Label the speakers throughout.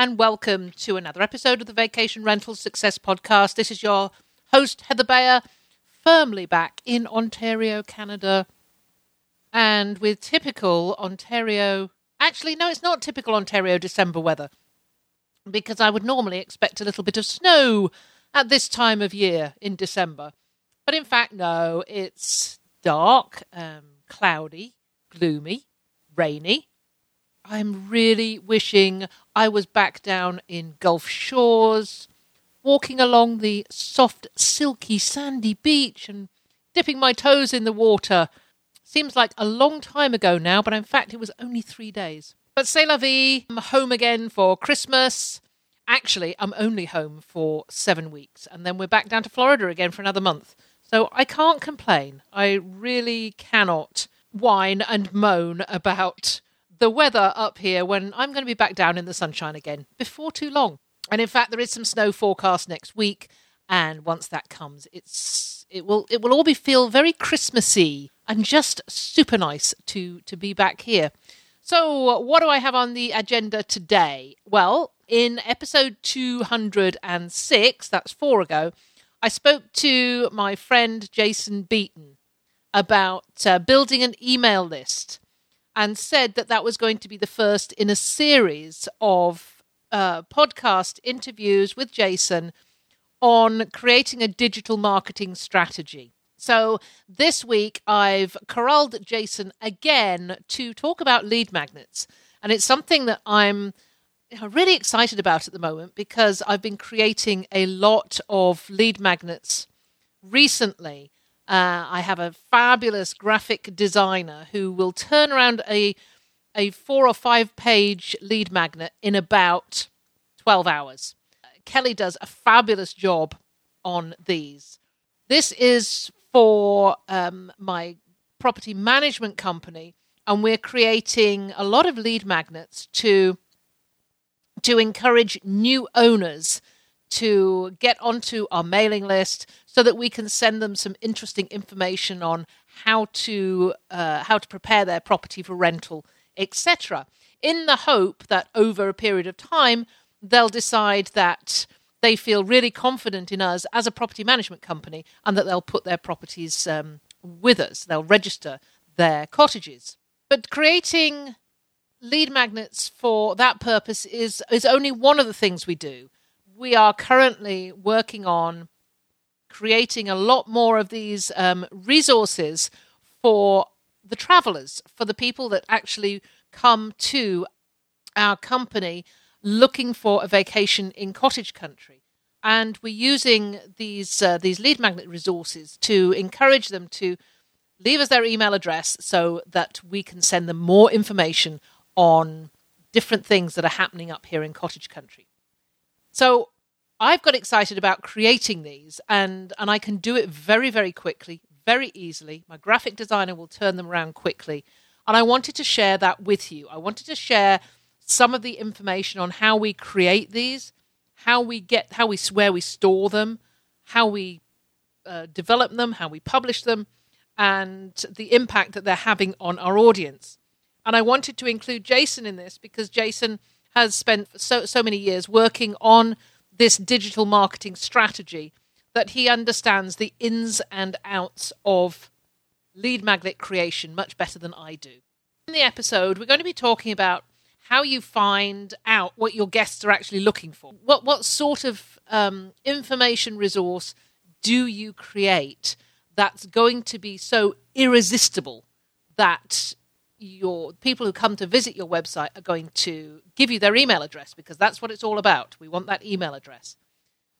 Speaker 1: And welcome to another episode of the Vacation Rental Success Podcast. This is your host, Heather Bayer, firmly back in Ontario, Canada, and with typical Ontario. Actually, no, it's not typical Ontario December weather because I would normally expect a little bit of snow at this time of year in December. But in fact, no, it's dark, um, cloudy, gloomy, rainy. I'm really wishing I was back down in Gulf Shores, walking along the soft, silky, sandy beach and dipping my toes in the water. Seems like a long time ago now, but in fact, it was only three days. But c'est la vie. I'm home again for Christmas. Actually, I'm only home for seven weeks, and then we're back down to Florida again for another month. So I can't complain. I really cannot whine and moan about the weather up here when I'm going to be back down in the sunshine again before too long. And in fact, there is some snow forecast next week, and once that comes, it's it will it will all be feel very Christmassy and just super nice to to be back here. So, what do I have on the agenda today? Well, in episode 206, that's four ago, I spoke to my friend Jason Beaton about uh, building an email list and said that that was going to be the first in a series of uh, podcast interviews with Jason on creating a digital marketing strategy. So this week I've corralled Jason again to talk about lead magnets. And it's something that I'm really excited about at the moment because I've been creating a lot of lead magnets recently uh, I have a fabulous graphic designer who will turn around a a four or five page lead magnet in about 12 hours. Kelly does a fabulous job on these. This is for um, my property management company, and we're creating a lot of lead magnets to to encourage new owners to get onto our mailing list so that we can send them some interesting information on how to uh, how to prepare their property for rental, etc. In the hope that over a period of time they'll decide that they feel really confident in us as a property management company and that they'll put their properties um, with us. They'll register their cottages. But creating lead magnets for that purpose is is only one of the things we do we are currently working on creating a lot more of these um, resources for the travelers, for the people that actually come to our company looking for a vacation in cottage country. And we're using these uh, these lead magnet resources to encourage them to leave us their email address so that we can send them more information on different things that are happening up here in cottage country. So I've got excited about creating these, and and I can do it very very quickly, very easily. My graphic designer will turn them around quickly, and I wanted to share that with you. I wanted to share some of the information on how we create these, how we get, how we where we store them, how we uh, develop them, how we publish them, and the impact that they're having on our audience. And I wanted to include Jason in this because Jason has spent so so many years working on this digital marketing strategy that he understands the ins and outs of lead magnet creation much better than I do. In the episode, we're going to be talking about how you find out what your guests are actually looking for. What what sort of um, information resource do you create that's going to be so irresistible that your people who come to visit your website are going to give you their email address because that's what it's all about. We want that email address.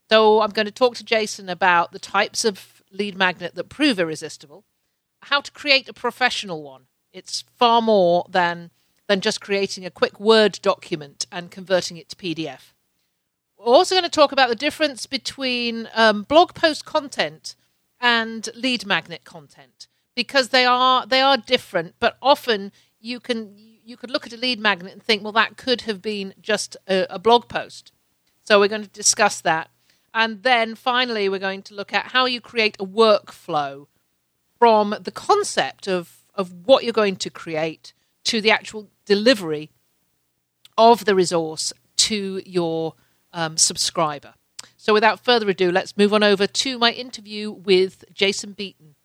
Speaker 1: So I'm going to talk to Jason about the types of lead magnet that prove irresistible, how to create a professional one. It's far more than than just creating a quick Word document and converting it to PDF. We're also going to talk about the difference between um, blog post content and lead magnet content because they are they are different, but often you can you could look at a lead magnet and think, well, that could have been just a, a blog post. So we're going to discuss that. And then finally, we're going to look at how you create a workflow from the concept of, of what you're going to create to the actual delivery of the resource to your um, subscriber. So, without further ado, let's move on over to my interview with Jason Beaton.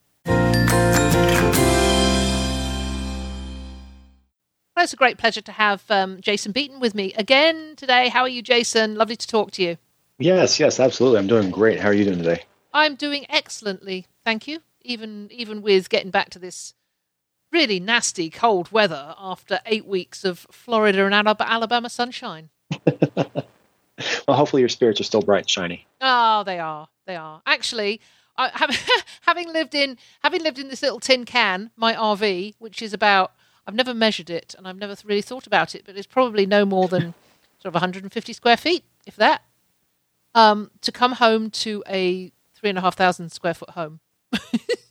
Speaker 1: Well, it's a great pleasure to have um, Jason Beaton with me again today. How are you, Jason? Lovely to talk to you.
Speaker 2: Yes, yes, absolutely. I'm doing great. How are you doing today?
Speaker 1: I'm doing excellently, thank you. Even even with getting back to this really nasty cold weather after eight weeks of Florida and Alabama sunshine.
Speaker 2: well, hopefully your spirits are still bright and shiny.
Speaker 1: Oh, they are. They are. Actually, I, having lived in having lived in this little tin can, my RV, which is about I've never measured it and I've never really thought about it, but it's probably no more than sort of 150 square feet, if that. Um, to come home to a three and a half thousand square foot home.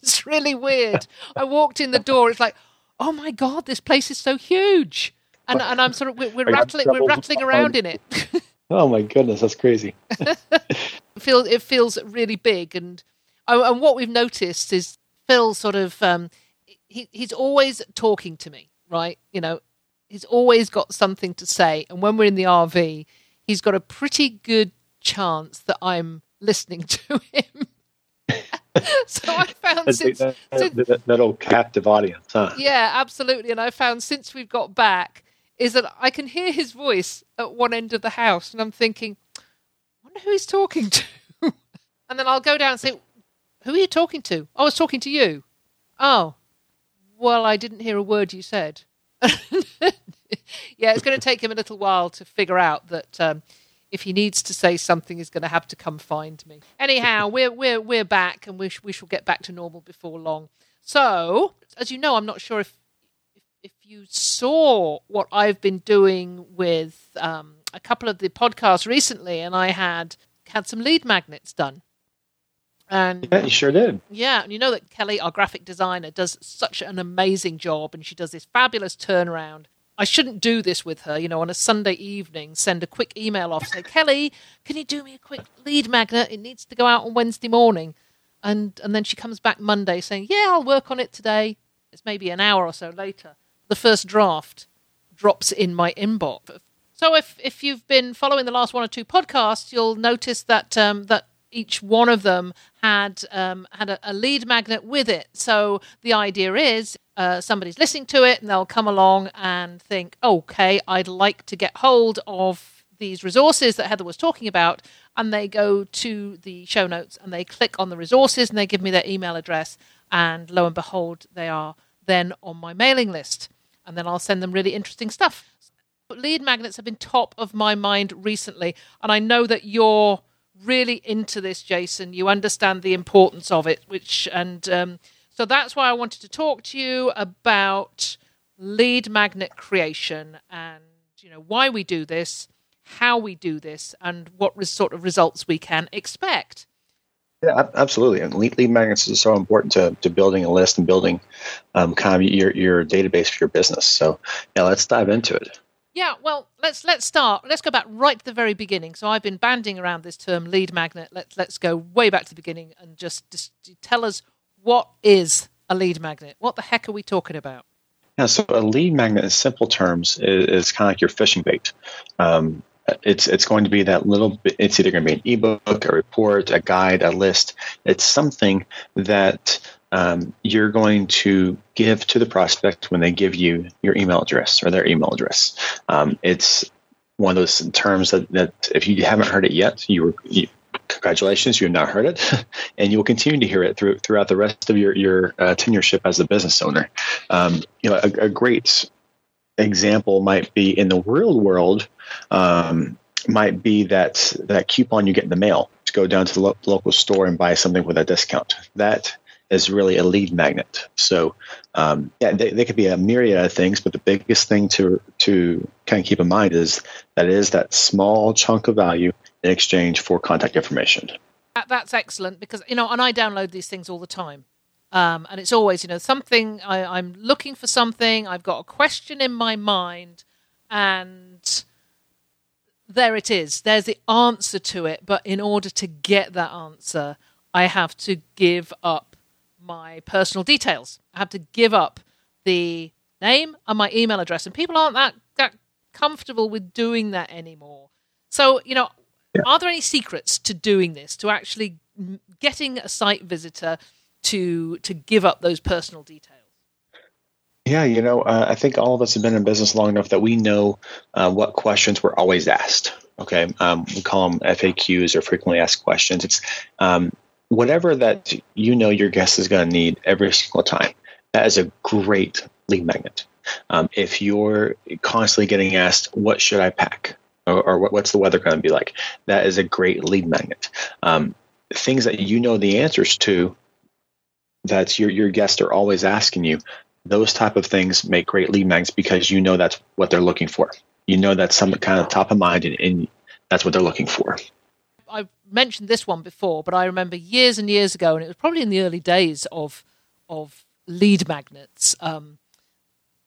Speaker 1: it's really weird. I walked in the door. It's like, oh my god, this place is so huge, and and I'm sort of we're, we're rattling we're rattling around in it.
Speaker 2: oh my goodness, that's crazy.
Speaker 1: it feels it feels really big, and oh, and what we've noticed is Phil sort of um, he he's always talking to me, right? You know, he's always got something to say, and when we're in the RV, he's got a pretty good chance that I'm listening to him. so I found since,
Speaker 2: that, that, that, old captive audience, huh?
Speaker 1: Yeah, absolutely. And I found since we've got back is that I can hear his voice at one end of the house, and I'm thinking, I wonder who he's talking to. and then I'll go down and say, Who are you talking to? Oh, I was talking to you. Oh, well, I didn't hear a word you said. yeah, it's going to take him a little while to figure out that um, if he needs to say something, he's going to have to come find me. Anyhow, we're we're we're back, and we sh- we shall get back to normal before long. So, as you know, I'm not sure if if, if you saw what I've been doing with um, a couple of the podcasts recently, and I had had some lead magnets done. And
Speaker 2: yeah, you sure did.
Speaker 1: Yeah, and you know that Kelly, our graphic designer, does such an amazing job, and she does this fabulous turnaround. I shouldn't do this with her, you know, on a Sunday evening, send a quick email off, say, Kelly, can you do me a quick lead magnet? It needs to go out on Wednesday morning. And and then she comes back Monday saying, Yeah, I'll work on it today. It's maybe an hour or so later. The first draft drops in my inbox. So if if you've been following the last one or two podcasts, you'll notice that um, that each one of them had um, had a, a, lead magnet with it. So the idea is uh, somebody's listening to it and they'll come along and think, okay, I'd like to get hold of these resources that Heather was talking about, and they go to the show notes and they click on the resources and they give me their email address, and lo and behold, they are then on my mailing list, and then I'll send them really interesting stuff. But lead magnets have been top of my mind recently, and I know that you're really into this, Jason. You understand the importance of it, which and um, so that's why I wanted to talk to you about lead magnet creation and you know why we do this, how we do this, and what res- sort of results we can expect.
Speaker 2: Yeah, absolutely. And lead, lead magnets is so important to, to building a list and building um, kind of your, your database for your business. So, yeah, let's dive into it.
Speaker 1: Yeah, well, let's let's start. Let's go back right to the very beginning. So I've been banding around this term lead magnet. Let's let's go way back to the beginning and just, just tell us what is a lead magnet. What the heck are we talking about?
Speaker 2: Yeah, so a lead magnet, in simple terms, is, is kind of like your fishing bait. Um, it's it's going to be that little bit. It's either going to be an ebook, a report, a guide, a list. It's something that um, you're going to give to the prospect when they give you your email address or their email address. Um, it's one of those terms that, that if you haven't heard it yet, you, were, you congratulations, you have not heard it, and you will continue to hear it through, throughout the rest of your your uh, tenureship as a business owner. Um, you know, a, a, great example might be in the real world. Um, might be that that coupon you get in the mail to go down to the lo- local store and buy something with a discount. That is really a lead magnet. So, um, yeah, they, they could be a myriad of things, but the biggest thing to to kind of keep in mind is that it is that small chunk of value in exchange for contact information.
Speaker 1: That, that's excellent because you know, and I download these things all the time. Um, and it's always, you know, something I, I'm looking for something. I've got a question in my mind, and there it is. There's the answer to it. But in order to get that answer, I have to give up my personal details. I have to give up the name and my email address. And people aren't that, that comfortable with doing that anymore. So, you know, yeah. are there any secrets to doing this, to actually getting a site visitor to to give up those personal details?
Speaker 2: Yeah, you know, uh, I think all of us have been in business long enough that we know uh, what questions we're always asked. Okay, um, we call them FAQs or frequently asked questions. It's um, whatever that you know your guest is going to need every single time. That is a great lead magnet. Um, if you're constantly getting asked, "What should I pack?" or, or "What's the weather going to be like?" That is a great lead magnet. Um, things that you know the answers to that your your guests are always asking you. Those type of things make great lead magnets because you know that's what they're looking for. You know that's some kind of top of mind, and, and that's what they're looking for.
Speaker 1: I've mentioned this one before, but I remember years and years ago, and it was probably in the early days of of lead magnets. Um,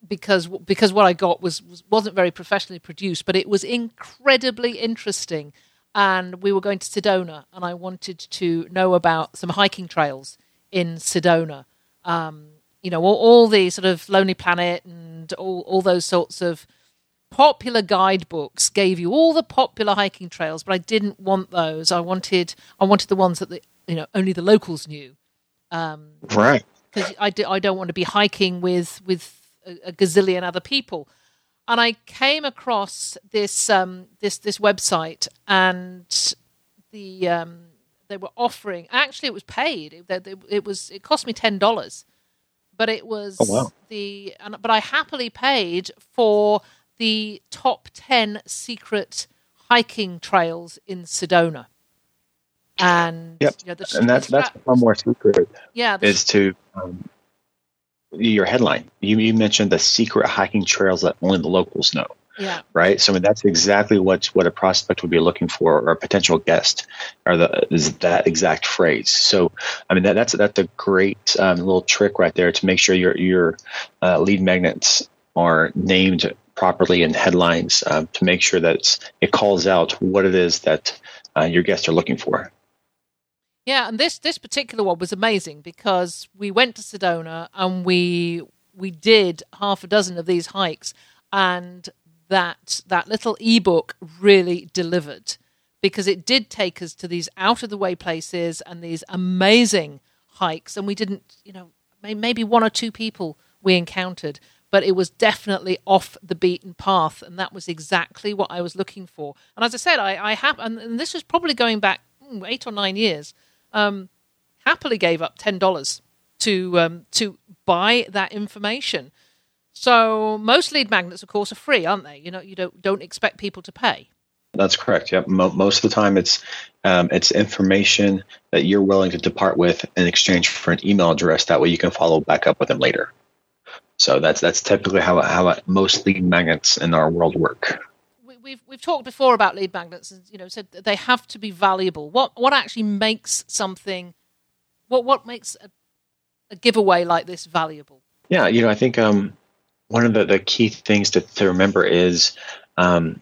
Speaker 1: because because what I got was, was wasn't very professionally produced, but it was incredibly interesting. And we were going to Sedona, and I wanted to know about some hiking trails in Sedona. Um, you know, all, all, the sort of Lonely Planet and all, all those sorts of popular guidebooks gave you all the popular hiking trails, but I didn't want those. I wanted I wanted the ones that the, you know only the locals knew.
Speaker 2: Um, right.
Speaker 1: Because I, do, I don't want to be hiking with with a, a, gazillion other people. And I came across this um, this this website, and the um, they were offering. Actually, it was paid. It, it was. It cost me ten dollars, but it was
Speaker 2: oh, wow.
Speaker 1: the. But I happily paid for the top ten secret hiking trails in Sedona. And
Speaker 2: yep. You know, the, and that's that's one more secret.
Speaker 1: Yeah,
Speaker 2: is to um, your headline. You, you mentioned the secret hiking trails that only the locals know.
Speaker 1: Yeah.
Speaker 2: Right. So I mean, that's exactly what what a prospect would be looking for, or a potential guest, or the is that exact phrase. So I mean, that, that's that's a great um, little trick right there to make sure your your uh, lead magnets are named properly in headlines um, to make sure that it calls out what it is that uh, your guests are looking for.
Speaker 1: Yeah, and this this particular one was amazing because we went to Sedona and we we did half a dozen of these hikes and that that little ebook really delivered because it did take us to these out of the way places and these amazing hikes and we didn't you know maybe one or two people we encountered but it was definitely off the beaten path and that was exactly what i was looking for and as i said i, I have and, and this was probably going back hmm, eight or nine years um, happily gave up ten dollars to um, to buy that information so most lead magnets, of course, are free, aren't they? You know, you don't don't expect people to pay.
Speaker 2: That's correct. Yep. Mo- most of the time, it's um, it's information that you're willing to depart with in exchange for an email address. That way, you can follow back up with them later. So that's that's typically how how most lead magnets in our world work.
Speaker 1: We, we've we've talked before about lead magnets, and you know, said they have to be valuable. What what actually makes something? What what makes a, a giveaway like this valuable?
Speaker 2: Yeah, you know, I think um, one of the, the key things to, to remember is um,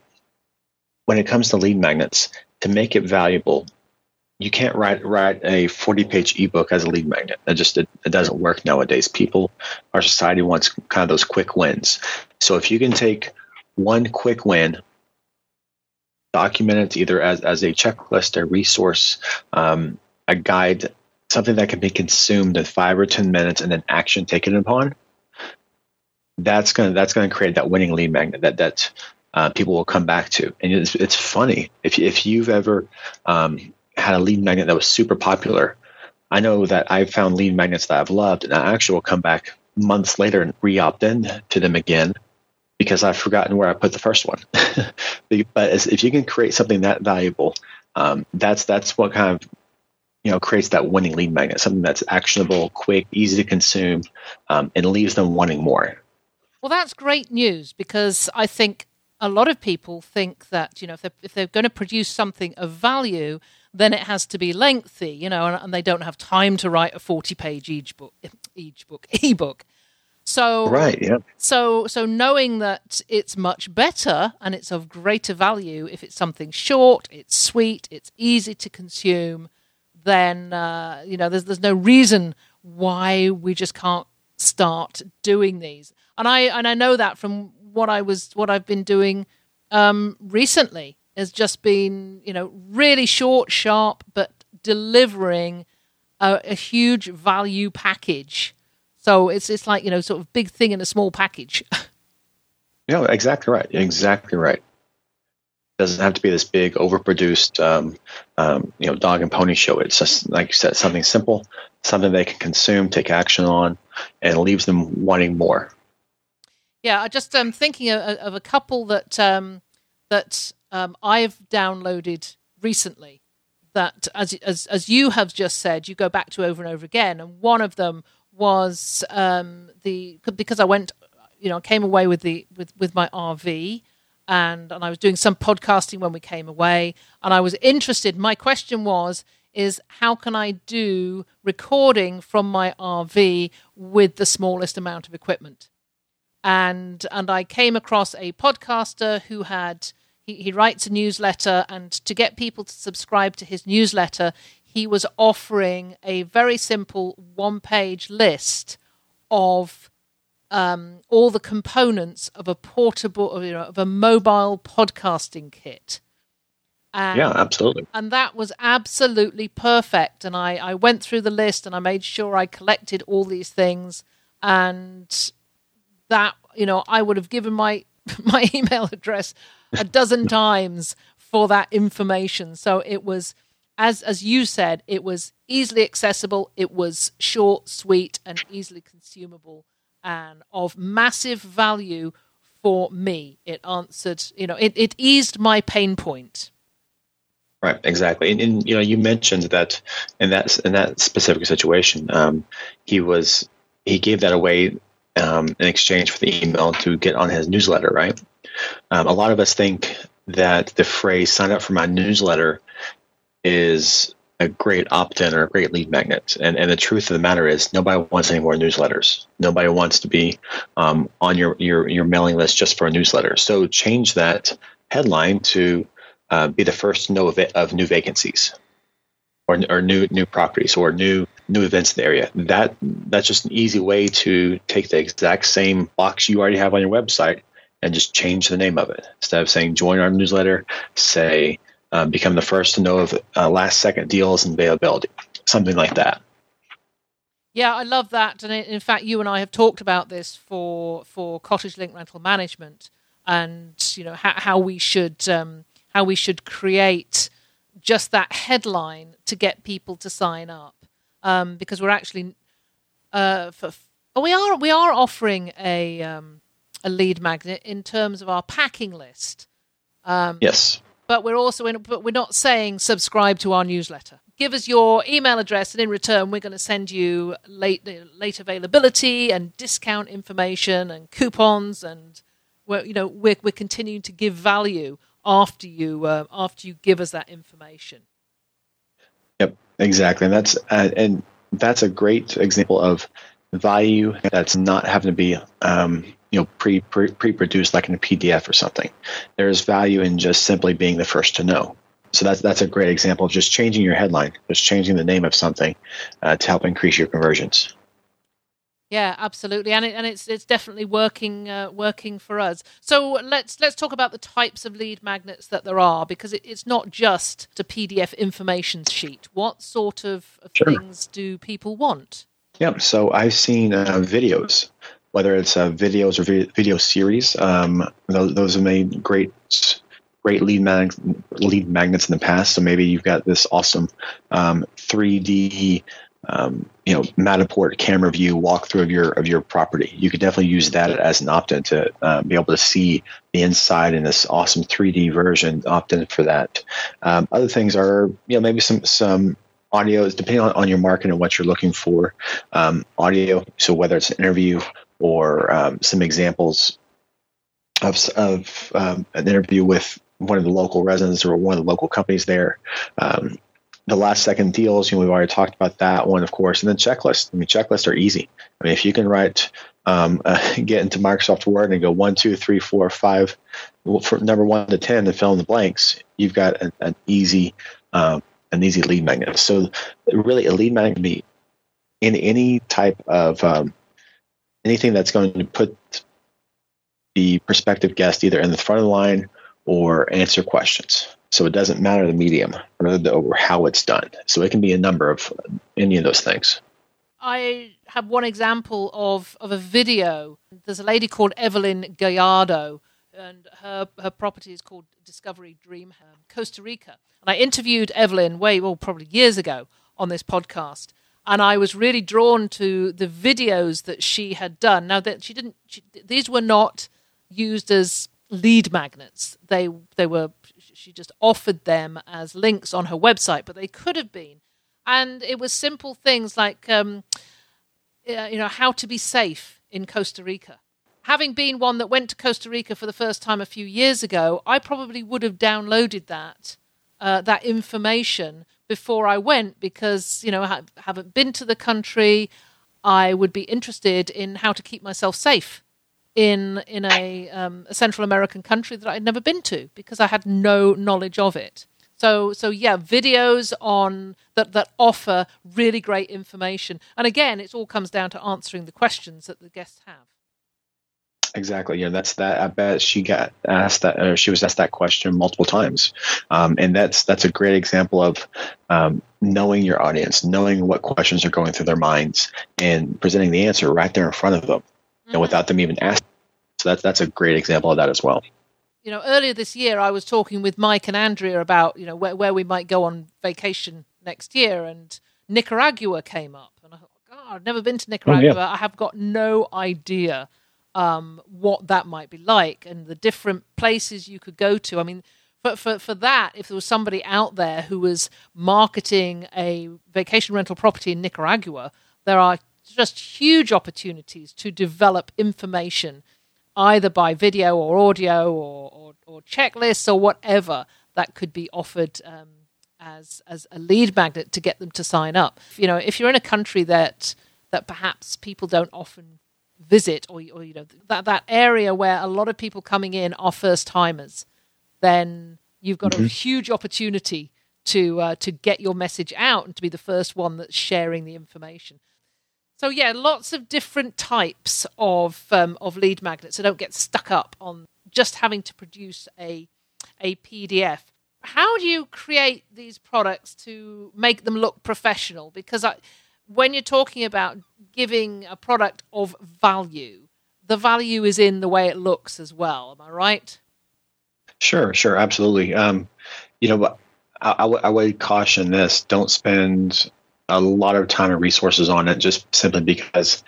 Speaker 2: when it comes to lead magnets, to make it valuable, you can't write write a 40 page ebook as a lead magnet. It just it, it doesn't work nowadays. People, our society wants kind of those quick wins. So if you can take one quick win, document it either as, as a checklist, a resource, um, a guide, something that can be consumed in five or 10 minutes and then action taken upon, that's gonna that's gonna create that winning lead magnet that that uh, people will come back to. And it's, it's funny if if you've ever um, had a lead magnet that was super popular. I know that I've found lead magnets that I've loved, and I actually will come back months later and re-opt in to them again because I've forgotten where I put the first one. but if you can create something that valuable, um, that's that's what kind of you know creates that winning lead magnet, something that's actionable, quick, easy to consume, um, and leaves them wanting more.
Speaker 1: Well, that's great news because I think a lot of people think that you know if they're, if they're going to produce something of value, then it has to be lengthy, you know, and, and they don't have time to write a forty-page each book, each book, ebook. So
Speaker 2: right, yeah.
Speaker 1: So so knowing that it's much better and it's of greater value if it's something short, it's sweet, it's easy to consume, then uh, you know there's there's no reason why we just can't start doing these. And I and I know that from what I was what I've been doing um, recently has just been you know really short, sharp, but delivering a, a huge value package so it's it's like you know sort of big thing in a small package.
Speaker 2: yeah, exactly right. Exactly right. It doesn't have to be this big, overproduced, um, um, you know, dog and pony show. It's just like you said, something simple, something they can consume, take action on, and leaves them wanting more.
Speaker 1: Yeah, I just um, thinking of, of, a couple that um, that um, I've downloaded recently. That, as as as you have just said, you go back to over and over again, and one of them was um, the because I went, you know, came away with the with with my RV, and and I was doing some podcasting when we came away, and I was interested. My question was is how can I do recording from my RV with the smallest amount of equipment? And and I came across a podcaster who had he, he writes a newsletter and to get people to subscribe to his newsletter, he was offering a very simple one page list of um, all the components of a portable, you know, of a mobile podcasting kit.
Speaker 2: And, yeah, absolutely.
Speaker 1: And that was absolutely perfect. And I, I went through the list and I made sure I collected all these things. And that, you know, I would have given my my email address a dozen times for that information. So it was as as you said, it was easily accessible, it was short, sweet, and easily consumable, and of massive value for me. It answered, you know, it, it eased my pain point.
Speaker 2: Right, exactly, and, and you know, you mentioned that in that in that specific situation, um, he was he gave that away um, in exchange for the email to get on his newsletter. Right, um, a lot of us think that the phrase "sign up for my newsletter" is a great opt-in or a great lead magnet. And and the truth of the matter is, nobody wants any more newsletters. Nobody wants to be um, on your, your your mailing list just for a newsletter. So change that headline to uh, be the first to know of, of new vacancies, or or new new properties, or new new events in the area. That that's just an easy way to take the exact same box you already have on your website and just change the name of it. Instead of saying join our newsletter, say uh, become the first to know of uh, last second deals and availability, something like that.
Speaker 1: Yeah, I love that, and in fact, you and I have talked about this for for cottage link rental management, and you know how, how we should um, how we should create just that headline to get people to sign up, um, because we're actually uh, for, we are we are offering a um, a lead magnet in terms of our packing list.
Speaker 2: Um, yes
Speaker 1: but we're also in, but we're not saying subscribe to our newsletter. Give us your email address, and in return, we're going to send you late late availability and discount information and coupons, and we're you know we're we're continuing to give value after you uh, after you give us that information.
Speaker 2: Yep, exactly, and that's uh, and that's a great example of value that's not having to be um, you know pre pre produced like in a PDF or something. There's value in just simply being the first to know. So that's that's a great example of just changing your headline, just changing the name of something uh, to help increase your conversions.
Speaker 1: Yeah, absolutely, and it, and it's it's definitely working uh, working for us. So let's let's talk about the types of lead magnets that there are because it, it's not just a PDF information sheet. What sort of, sure. things do people want?
Speaker 2: Yep. So I've seen uh, videos whether it's uh, videos or video series. Um, those, those, have made great great lead mag- lead magnets in the past. So maybe you've got this awesome um, 3D um, you know Matterport camera view walkthrough of your of your property. You could definitely use that as an opt-in to uh, be able to see the inside in this awesome 3D version. Opt-in for that. Um, other things are you know maybe some some audio is depending on, on your market and what you're looking for. Um, audio, so whether it's an interview or um, some examples of, of um, an interview with one of the local residents or one of the local companies there. Um, the last second deals, you know, we've already talked about that one, of course, and then checklists. I mean, checklists are easy. I mean, if you can write, um, uh, get into Microsoft Word and go one, two, three, four, five, for number one to ten, and fill in the blanks, you've got an, an easy, um, an easy lead magnet. So, really, a lead magnet can be in any type of um, anything that's going to put the prospective guest either in the front of the line or answer questions. So it doesn't matter the medium or, or how it's done. So it can be a number of any of those things.
Speaker 1: I have one example of, of a video. There's a lady called Evelyn Gallardo, and her, her property is called Discovery Dream Home, Costa Rica. And I interviewed Evelyn way, well, probably years ago on this podcast. And I was really drawn to the videos that she had done. Now that she didn't, she, these were not used as lead magnets. They they were she just offered them as links on her website, but they could have been. And it was simple things like um, you know how to be safe in Costa Rica. Having been one that went to Costa Rica for the first time a few years ago, I probably would have downloaded that uh, that information before I went because you know I haven't been to the country. I would be interested in how to keep myself safe in in a, um, a Central American country that I'd never been to because I had no knowledge of it. So so yeah, videos on that that offer really great information. And again, it all comes down to answering the questions that the guests have.
Speaker 2: Exactly. Yeah, that's that. I bet she got asked that, or she was asked that question multiple times, um, and that's that's a great example of um, knowing your audience, knowing what questions are going through their minds, and presenting the answer right there in front of them mm-hmm. without them even asking. So that's that's a great example of that as well.
Speaker 1: You know, earlier this year, I was talking with Mike and Andrea about you know where where we might go on vacation next year, and Nicaragua came up, and I thought, God, I've never been to Nicaragua. Oh, yeah. I have got no idea um, what that might be like, and the different places you could go to. I mean, for, for, that, if there was somebody out there who was marketing a vacation rental property in Nicaragua, there are just huge opportunities to develop information either by video or audio or, or, or checklists or whatever that could be offered um, as as a lead magnet to get them to sign up. You know, if you're in a country that that perhaps people don't often visit, or, or you know that that area where a lot of people coming in are first timers, then you've got mm-hmm. a huge opportunity to uh, to get your message out and to be the first one that's sharing the information. So yeah, lots of different types of um, of lead magnets. So don't get stuck up on just having to produce a a PDF. How do you create these products to make them look professional? Because I, when you're talking about giving a product of value, the value is in the way it looks as well. Am I right?
Speaker 2: Sure, sure, absolutely. Um, you know, I, I, w- I would caution this: don't spend a lot of time and resources on it just simply because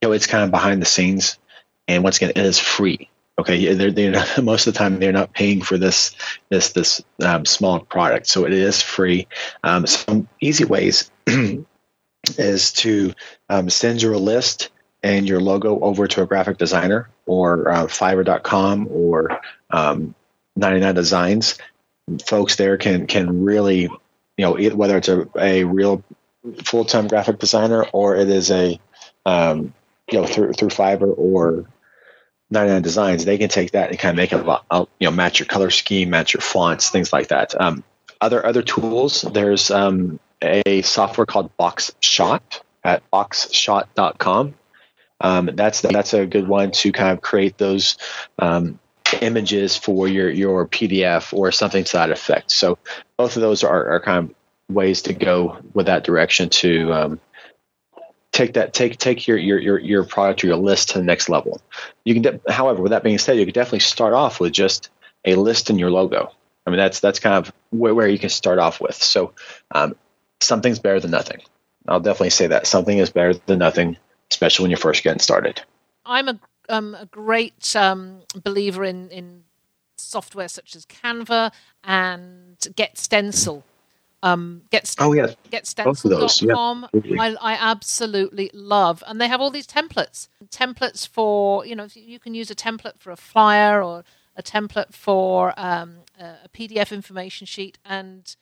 Speaker 2: you know it's kind of behind the scenes and once again it is free okay they're, they're not, most of the time they're not paying for this this this um, small product so it is free um, some easy ways is to um, send your list and your logo over to a graphic designer or uh, fiverr.com or um, 99 designs folks there can can really you know whether it's a, a real full time graphic designer or it is a um, you know through through Fiverr or 99 Designs, they can take that and kind of make it you know match your color scheme, match your fonts, things like that. Um, other other tools, there's um, a software called BoxShot at boxshot.com. Um, that's that's a good one to kind of create those um, images for your your PDF or something to that effect. So both of those are, are kind of ways to go with that direction to um, take that take take your, your your your product or your list to the next level. You can, de- however, with that being said, you could definitely start off with just a list and your logo. I mean, that's that's kind of where, where you can start off with. So, um, something's better than nothing. I'll definitely say that something is better than nothing, especially when you're first getting started.
Speaker 1: I'm a um, a great um, believer in in software such as Canva and Get Stencil Um, get
Speaker 2: oh yeah,
Speaker 1: getstencil.com. Yeah, I, I absolutely love, and they have all these templates. Templates for you know you can use a template for a flyer or a template for um, a PDF information sheet, and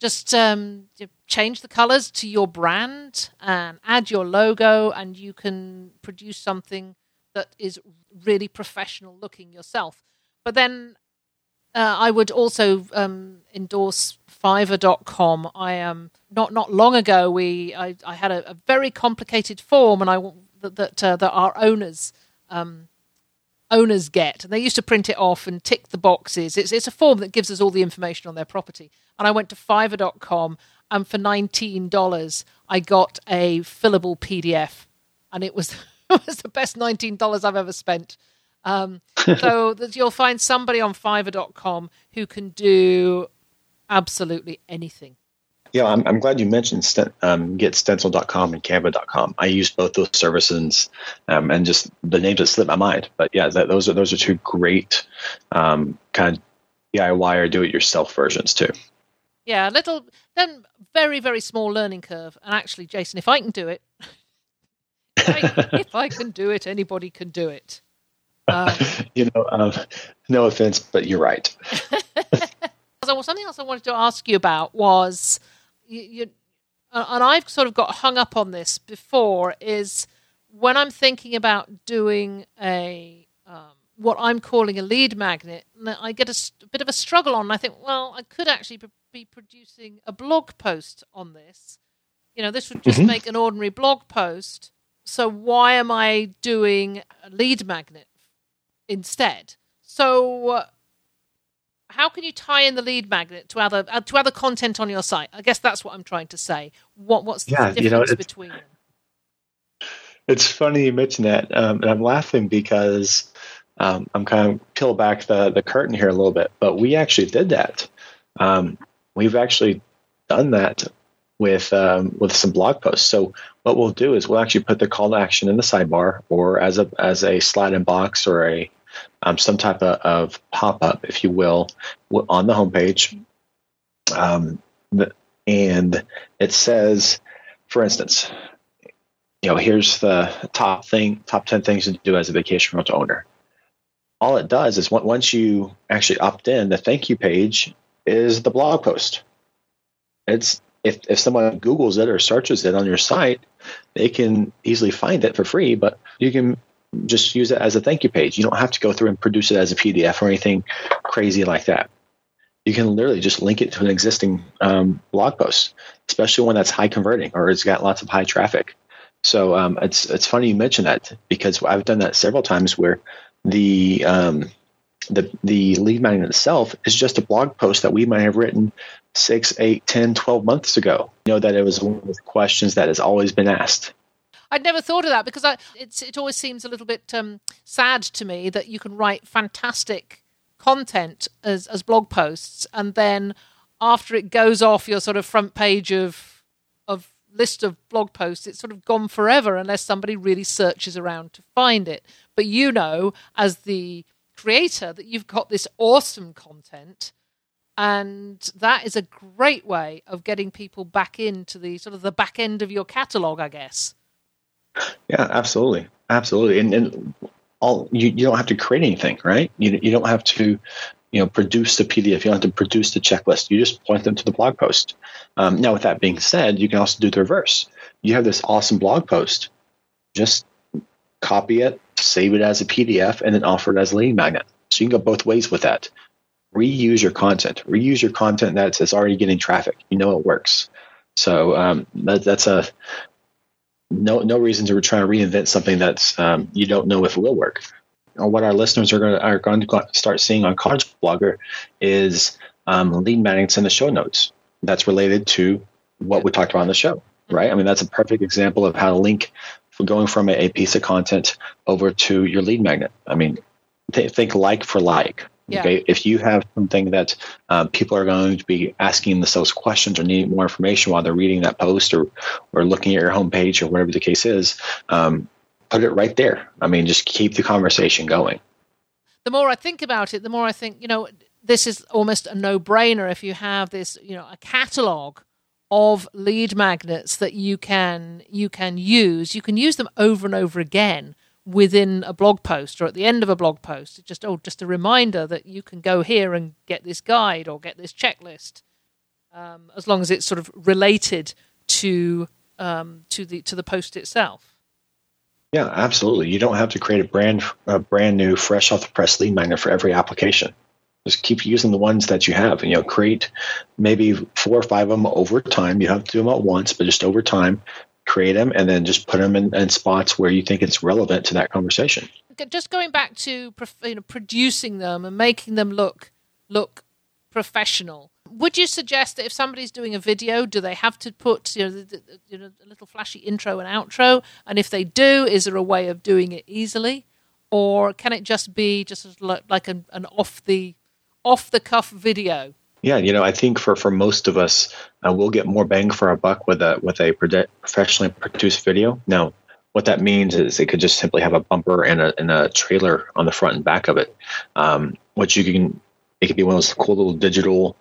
Speaker 1: just um, change the colors to your brand and add your logo, and you can produce something that is really professional looking yourself. But then uh, I would also um, endorse Fiverr.com. I um, not not long ago we I, I had a, a, very complicated form, and I that that, uh, that our owners um, owners get, and they used to print it off and tick the boxes. It's it's a form that gives us all the information on their property. And I went to Fiverr.com, and for nineteen dollars, I got a fillable PDF, and it was it was the best nineteen dollars I've ever spent. Um, so you'll find somebody on Fiverr.com who can do absolutely anything.
Speaker 2: Yeah, I'm, I'm glad you mentioned st- um, getstencil.com and canva.com. I use both those services um, and just the names that slip my mind. But yeah, that, those are those are two great um, kind of DIY or do-it-yourself versions too.
Speaker 1: Yeah, a little then very very small learning curve. And actually, Jason, if I can do it, if, I, if I can do it, anybody can do it.
Speaker 2: Um, you know, um, no offense, but you're right.
Speaker 1: something else I wanted to ask you about was you, you, and I've sort of got hung up on this before is when I'm thinking about doing a um, what I'm calling a lead magnet, and I get a, a, bit of a struggle on. I think, well, I could actually be producing a blog post on this. You know, this would just mm-hmm. make an ordinary blog post. So why am I doing a lead magnet instead. So, uh, how can you tie in the lead magnet to other uh, to other content on your site? I guess that's what I'm trying to say. What what's the yeah, difference you know, between them?
Speaker 2: It's funny you mention that, um, and I'm laughing because um, I'm kind of peel back the the curtain here a little bit. But we actually did that. Um, we've actually done that with um, with some blog posts. So what we'll do is we'll actually put the call to action in the sidebar or as a as a slide in box or a um, some type of, of pop up, if you will, on the homepage. Um, and it says, for instance, you know, here's the top thing, top 10 things to do as a vacation rental owner. All it does is once you actually opt in, the thank you page is the blog post. It's if, if someone Googles it or searches it on your site, they can easily find it for free, but you can just use it as a thank you page. You don't have to go through and produce it as a PDF or anything crazy like that. You can literally just link it to an existing um, blog post, especially one that's high converting or it's got lots of high traffic. So um, it's it's funny you mention that because I've done that several times where the um, the the lead magnet itself is just a blog post that we might have written six, eight, 10, 12 months ago. You know that it was one of the questions that has always been asked.
Speaker 1: I'd never thought of that because I, it always seems a little bit um, sad to me that you can write fantastic content as, as blog posts and then after it goes off your sort of front page of of list of blog posts, it's sort of gone forever unless somebody really searches around to find it. But you know, as the creator, that you've got this awesome content and that is a great way of getting people back into the sort of the back end of your catalog, I guess.
Speaker 2: Yeah, absolutely, absolutely, and, and all you, you don't have to create anything, right? You you don't have to you know produce the PDF. You don't have to produce the checklist. You just point them to the blog post. Um, now, with that being said, you can also do the reverse. You have this awesome blog post, just copy it, save it as a PDF, and then offer it as a lead magnet. So you can go both ways with that. Reuse your content. Reuse your content that's, already getting traffic. You know it works. So um, that, that's a no no reason to try to reinvent something that's um, you don't know if it will work. Or what our listeners are going to, are going to start seeing on Cottage Blogger is um, lead magnets in the show notes. That's related to what we talked about on the show, right? I mean, that's a perfect example of how to link going from a, piece of content over to your lead magnet. I mean, th- think like for like. Yeah. Okay, if you have something that um, people are going to be asking themselves questions or needing more information while they're reading that post or or looking at your homepage or whatever the case is, um, put it right there. I mean, just keep the conversation going.
Speaker 1: The more I think about it, the more I think, you know, this is almost a no-brainer if you have this, you know, a catalog of lead magnets that you can you can use. You can use them over and over again within a blog post or at the end of a blog post. Just oh, just a reminder that you can go here and get this guide or get this checklist, um, as long as it's sort of related to um, to the to the post itself.
Speaker 2: Yeah, absolutely. You don't have to create a brand a brand new, fresh off the press lead magnet for every application. Just keep using the ones that you have, and you know, create maybe four or five of them over time. You don't have to do them at once, but just over time, create them, and then just put them in, in spots where you think it's relevant to that conversation.
Speaker 1: Just going back to you know producing them and making them look look professional. Would you suggest that if somebody's doing a video, do they have to put you know, the, the, you know a little flashy intro and outro? And if they do, is there a way of doing it easily, or can it just be just like an, an off the off the cuff video.
Speaker 2: Yeah, you know, I think for, for most of us, uh, we'll get more bang for our buck with a with a professionally produced video. Now, what that means is it could just simply have a bumper and a and a trailer on the front and back of it, um, which you can. It could be one of those cool little digital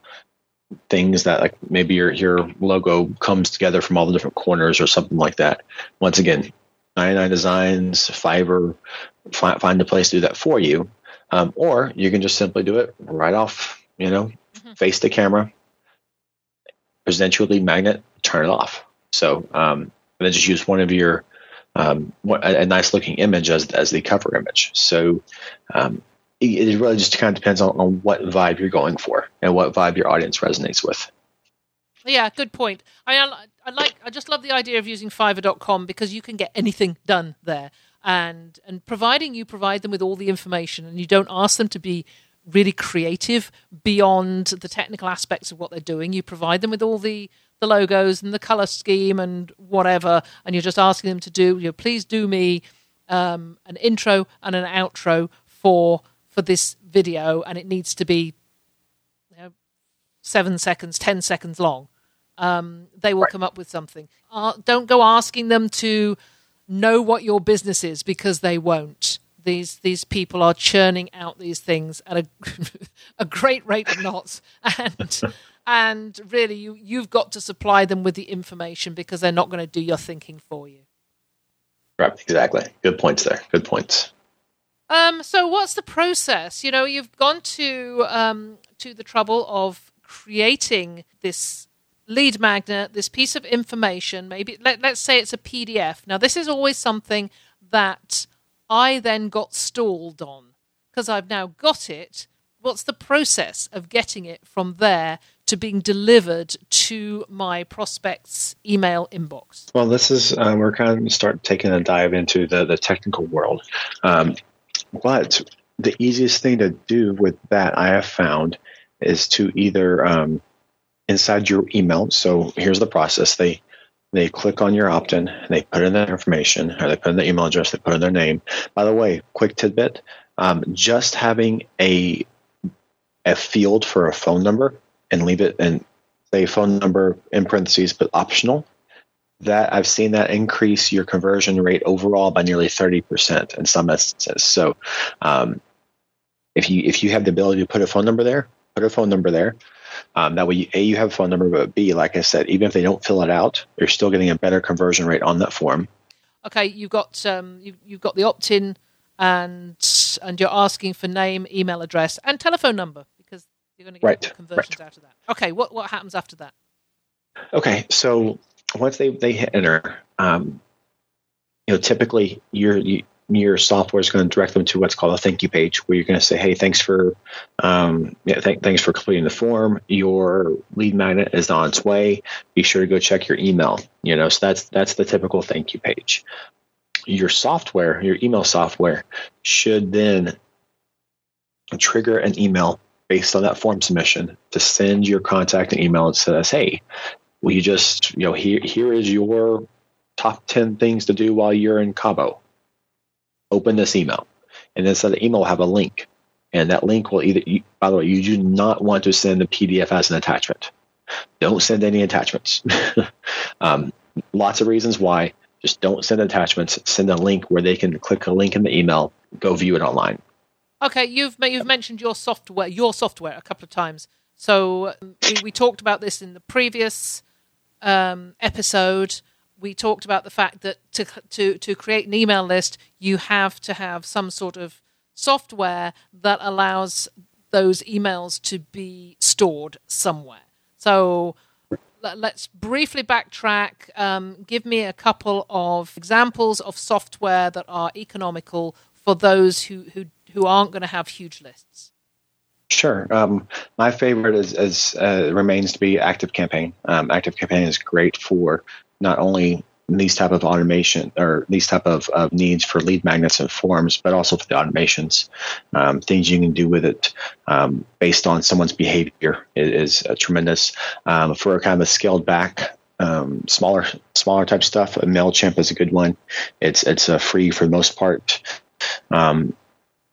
Speaker 2: things that like maybe your your logo comes together from all the different corners or something like that. Once again, 99 Designs, Fiverr, find, find a place to do that for you. Um, or you can just simply do it right off, you know, mm-hmm. face the camera, present your lead magnet, turn it off. So, um, and then just use one of your, um, a, a, nice looking image as, as the cover image. So, um, it, it, really just kind of depends on, on what vibe you're going for and what vibe your audience resonates with.
Speaker 1: Yeah, good point. I, I like. I just love the idea of using Fiverr.com because you can get anything done there and and providing you provide them with all the information and you don't ask them to be really creative beyond the technical aspects of what they're doing. You provide them with all the the logos and the color scheme and whatever and you're just asking them to do you know, please do me um, an intro and an outro for for this video and it needs to be you know, seven seconds ten seconds long. Um, they will right. come up with something. Uh, don't go asking them to know what your business is because they won't. These these people are churning out these things at a a great rate of knots, and and really you you've got to supply them with the information because they're not going to do your thinking for you.
Speaker 2: Right, exactly. Good points there. Good points.
Speaker 1: Um, so what's the process? You know, you've gone to um, to the trouble of creating this lead magnet, this piece of information, maybe let, let's say it's a PDF. Now, this is always something that I then got stalled on because I've now got it. What's the process of getting it from there to being delivered to my prospects' email inbox?
Speaker 2: Well, this is uh, we're kind of start taking a dive into the the technical world, um, but the easiest thing to do with that I have found is to either um, inside your email. So here's the process. They they click on your opt-in, they put in their information, or they put in the email address, they put in their name. By the way, quick tidbit: um, just having a a field for a phone number and leave it and say phone number in parentheses, but optional. That I've seen that increase your conversion rate overall by nearly thirty percent in some instances. So, um, if you if you have the ability to put a phone number there, put a phone number there. Um, that way, A, you have a phone number, but B, like I said, even if they don't fill it out, you're still getting a better conversion rate on that form.
Speaker 1: Okay, you've got um, you, you've got the opt-in, and and you're asking for name, email address, and telephone number because you're going to get right, conversions right. out of that. Okay, what what happens after that?
Speaker 2: Okay, so once they they hit enter, um, you know, typically you're you, your software is going to direct them to what's called a thank you page where you're going to say hey thanks for um, yeah, th- thanks for completing the form. Your lead magnet is on its way. Be sure to go check your email you know? So that's that's the typical thank you page. Your software your email software should then trigger an email based on that form submission to send your contact an email that says hey will you just you know here here is your top 10 things to do while you're in cabo open this email. And inside the email will have a link. And that link will either, by the way, you do not want to send the PDF as an attachment. Don't send any attachments. um, lots of reasons why. Just don't send attachments. Send a link where they can click a link in the email, go view it online.
Speaker 1: Okay, you've you've mentioned your software, your software, a couple of times. So um, we, we talked about this in the previous um, episode. We talked about the fact that to to to create an email list, you have to have some sort of software that allows those emails to be stored somewhere. So let's briefly backtrack. Um, give me a couple of examples of software that are economical for those who who, who aren't going to have huge lists.
Speaker 2: Sure. Um, my favorite is, is uh, remains to be Active Campaign. Um, Active Campaign is great for not only these type of automation or these type of, of needs for lead magnets and forms, but also for the automations. Um, things you can do with it um, based on someone's behavior is, is uh, tremendous. Um, for a kind of a scaled back um, smaller smaller type stuff. Mailchimp is a good one. It's it's uh, free for the most part. Um,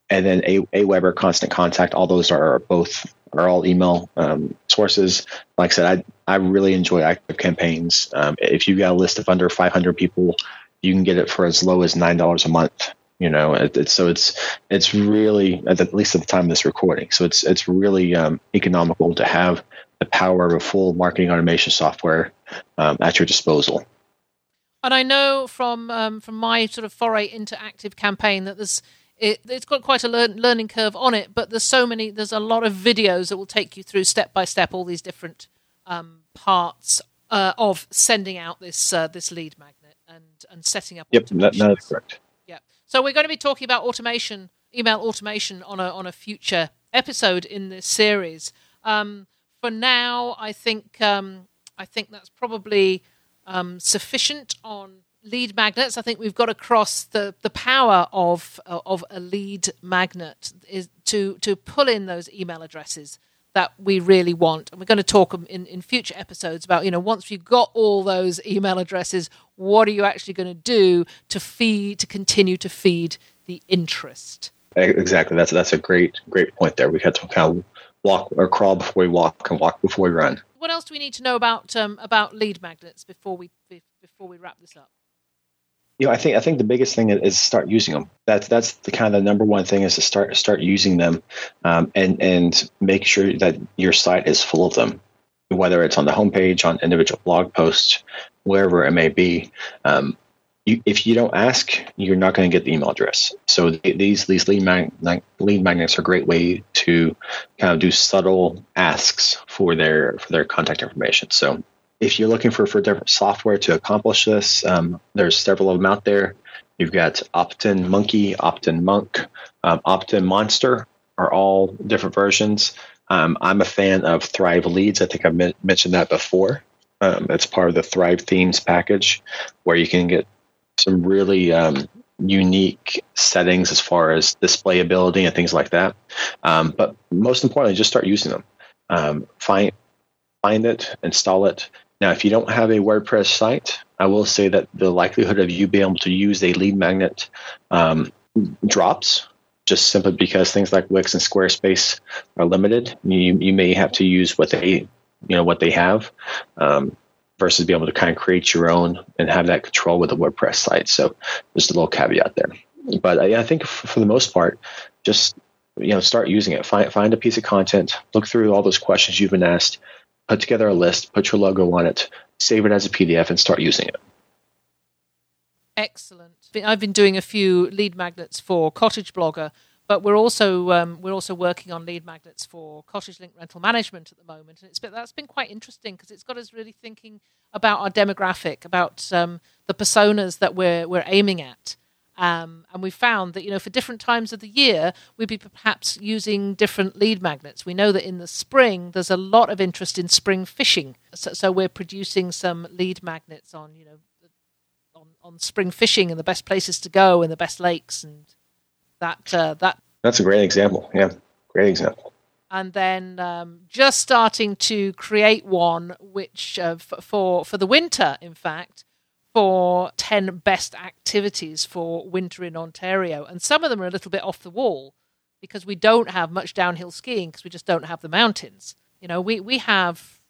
Speaker 2: and then a Aweber Constant Contact. All those are both are all email um, sources. Like I said, I I really enjoy active campaigns. Um, if you've got a list of under 500 people, you can get it for as low as nine dollars a month. You know, it, so it's it's really at least at the time of this recording. So it's it's really um, economical to have the power of a full marketing automation software um, at your disposal.
Speaker 1: And I know from um, from my sort of foray into active campaign that there's it, has got quite a learn, learning curve on it, but there's so many. There's a lot of videos that will take you through step by step all these different um, parts uh, of sending out this uh, this lead magnet and and setting up.
Speaker 2: Yep, that, that's correct.
Speaker 1: Yeah. So we're going to be talking about automation, email automation on a on a future episode in this series. Um, for now, I think um, I think that's probably um, sufficient on lead magnets. I think we've got across the, the power of uh, of a lead magnet is to to pull in those email addresses that we really want. And we're going to talk in, in future episodes about, you know, once you've got all those email addresses, what are you actually going to do to feed, to continue to feed the interest?
Speaker 2: Exactly. That's, that's a great, great point there. We had to kind of walk or crawl before we walk and walk before we run.
Speaker 1: What else do we need to know about, um, about lead magnets before we, before we wrap this up?
Speaker 2: You know, I think I think the biggest thing is start using them. That's that's the kind of the number one thing is to start start using them, um, and and make sure that your site is full of them, whether it's on the homepage, on individual blog posts, wherever it may be. Um, you, if you don't ask, you're not going to get the email address. So these these lead mag, lead magnets are a great way to kind of do subtle asks for their for their contact information. So if you're looking for, for different software to accomplish this, um, there's several of them out there. You've got Opt-in Monkey, Opt-in Monk, um, Opt-in Monster are all different versions. Um, I'm a fan of Thrive Leads. I think I've mentioned that before. Um, it's part of the Thrive Themes package, where you can get some really um, unique settings as far as displayability and things like that. Um, but most importantly, just start using them. Find find it, install it, now, if you don't have a WordPress site, I will say that the likelihood of you being able to use a lead magnet um, drops just simply because things like Wix and Squarespace are limited. You, you may have to use what they you know what they have um, versus be able to kind of create your own and have that control with a WordPress site. So just a little caveat there. But uh, I think for the most part, just you know start using it. Find find a piece of content, look through all those questions you've been asked, put together a list, put your logo on it, save it as a PDF, and start using it.
Speaker 1: Excellent. I've been doing a few lead magnets for Cottage Blogger, but we're also um, we're also working on lead magnets for Cottage Link Rental Management at the moment, and it's been, that's been quite interesting because it's got us really thinking about our demographic, about um, the personas that we're we're aiming at. Um, and we found that you know for different times of the year we'd be perhaps using different lead magnets. We know that in the spring there's a lot of interest in spring fishing, so, so we're producing some lead magnets on you know on, on spring fishing and the best places to go and the best lakes and that uh, that.
Speaker 2: That's a great example. Yeah, great example
Speaker 1: and then um, just starting to create one which uh, f- for for the winter in fact for 10 best activities for winter in Ontario. And some of them are a little bit off the wall because we don't have much downhill skiing because we just don't have the mountains. You know, we, we have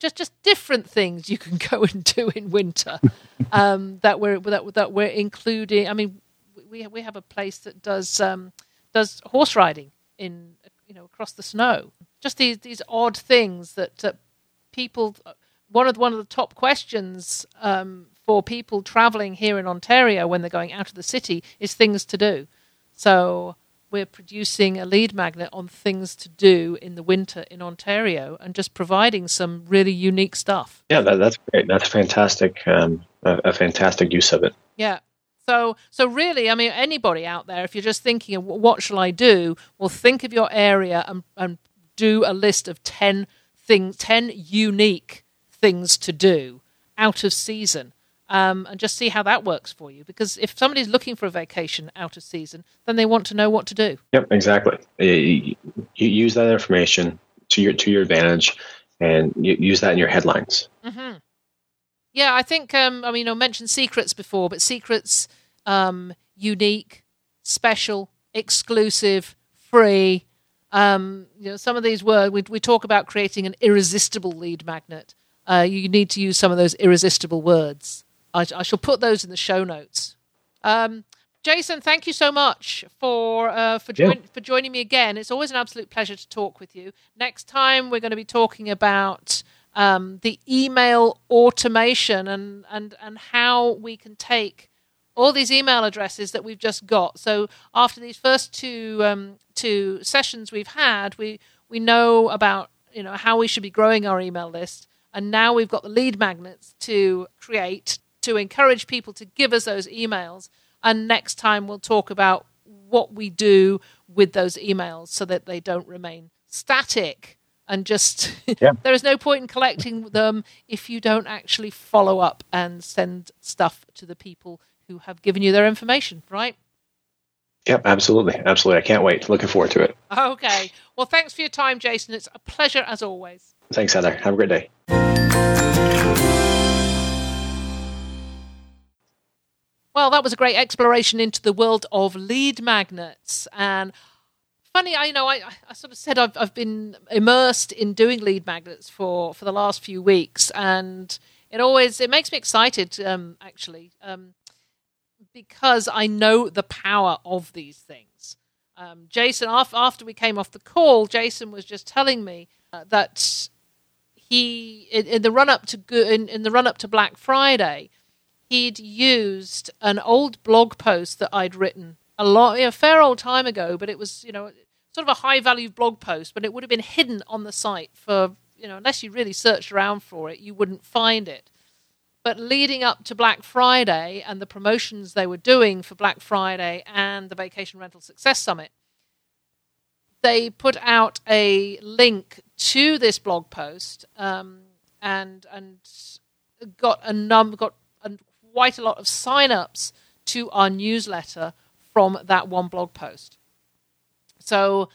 Speaker 1: just just different things you can go and do in winter um, that we're that, that we're including. I mean, we we have a place that does um, does horse riding in you know across the snow. Just these these odd things that uh, people. One of the, one of the top questions um, for people traveling here in Ontario when they're going out of the city is things to do. So we're producing a lead magnet on things to do in the winter in Ontario and just providing some really unique stuff.
Speaker 2: Yeah, that, that's great. That's fantastic. Um, a, a, fantastic use of it.
Speaker 1: Yeah. So, so really, I mean, anybody out there, if you're just thinking of what shall I do, well, think of your area and, and do a list of 10 things, 10 unique things to do out of season um, and just see how that works for you. Because if somebody's looking for a vacation out of season, then they want to know what to do.
Speaker 2: Yep, exactly. You, use that information to your to your advantage, and you use that in your headlines.
Speaker 1: Mm-hmm. Yeah, I think um, I mean I mentioned secrets before, but secrets um, unique, special, exclusive, free. Um, you know, some of these words we, we talk about creating an irresistible lead magnet. Uh, you need to use some of those irresistible words. I, I shall put those in the show notes. Um, Jason, thank you so much for uh, for, join, yeah. for joining me again. It's always an absolute pleasure to talk with you. Next time, we're going to be talking about um, the email automation and, and, and how we can take all these email addresses that we've just got. So after these first two um, two sessions we've had, we we know about you know how we should be growing our email list, and now we've got the lead magnets to create to encourage people to give us those emails. And next time we'll talk about what we do with those emails so that they don't remain static and just yeah. there is no point in collecting them if you don't actually follow up and send stuff to the people who have given you their information, right?
Speaker 2: Yep, absolutely. Absolutely. I can't wait. Looking forward to it.
Speaker 1: Okay. Well, thanks for your time, Jason. It's a pleasure as always.
Speaker 2: Thanks, Heather. Have a great day.
Speaker 1: Well, that was a great exploration into the world of lead magnets. And funny, I you know I, I sort of said I've, I've been immersed in doing lead magnets for, for the last few weeks, and it always it makes me excited um, actually um, because I know the power of these things. Um, Jason, after, after we came off the call, Jason was just telling me uh, that he in, in the run up to in, in the run up to Black Friday he'd used an old blog post that I'd written a lot, a fair old time ago, but it was, you know, sort of a high value blog post, but it would have been hidden on the site for, you know, unless you really searched around for it, you wouldn't find it. But leading up to Black Friday and the promotions they were doing for Black Friday and the Vacation Rental Success Summit, they put out a link to this blog post um, and and got a num got quite a lot of sign-ups to our newsletter from that one blog post. So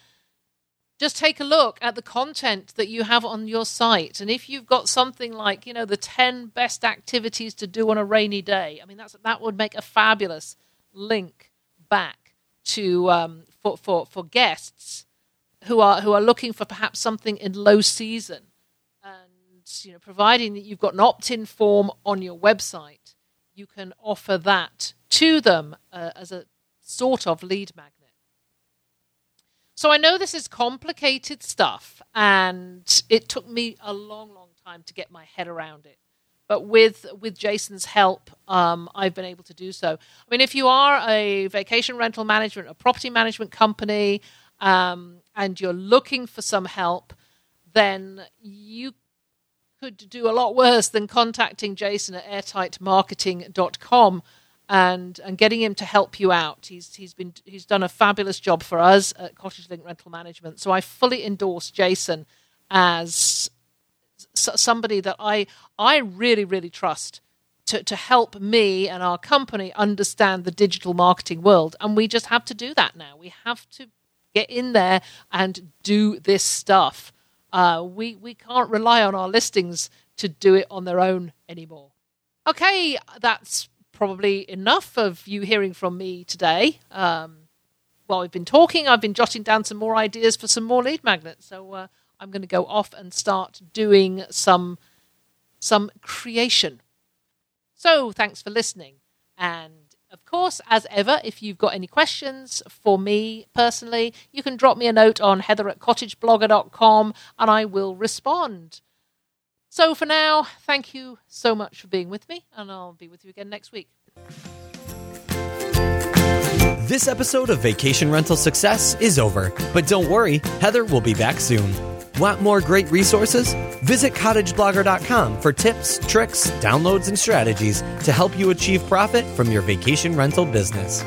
Speaker 1: just take a look at the content that you have on your site and if you've got something like you know the 10 best activities to do on a rainy day i mean that's that would make a fabulous link back to um, for, for for guests who are who are looking for perhaps something in low season and you know providing that you've got an opt-in form on your website you can offer that to them uh, as a sort of lead magnet. So I know this is complicated stuff, and it took me a long, long time to get my head around it. But with with Jason's help, um, I've been able to do so. I mean, if you are a vacation rental management, a property management company, um, and you're looking for some help, then you could do a lot worse than contacting Jason at airtightmarketing.com and and getting him to help you out. He's he's been he's done a fabulous job for us at Cottage Link Rental Management. So I fully endorse Jason as somebody that I I really really trust to to help me and our company understand the digital marketing world. And we just have to do that now. We have to get in there and do this stuff. Uh, we we can't rely on our listings to do it on their own anymore. Okay, that's probably enough of you hearing from me today. Um, while we've been talking, I've been jotting down some more ideas for some more lead magnets. So uh, I'm going to go off and start doing some some creation. So thanks for listening, and course, as ever, if you've got any questions for me personally, you can drop me a note on heather at cottageblogger.com and I will respond. So for now, thank you so much for being with me, and I'll be with you again next week.
Speaker 3: This episode of Vacation Rental Success is over, but don't worry, Heather will be back soon. Want more great resources? Visit cottageblogger.com for tips, tricks, downloads, and strategies to help you achieve profit from your vacation rental business.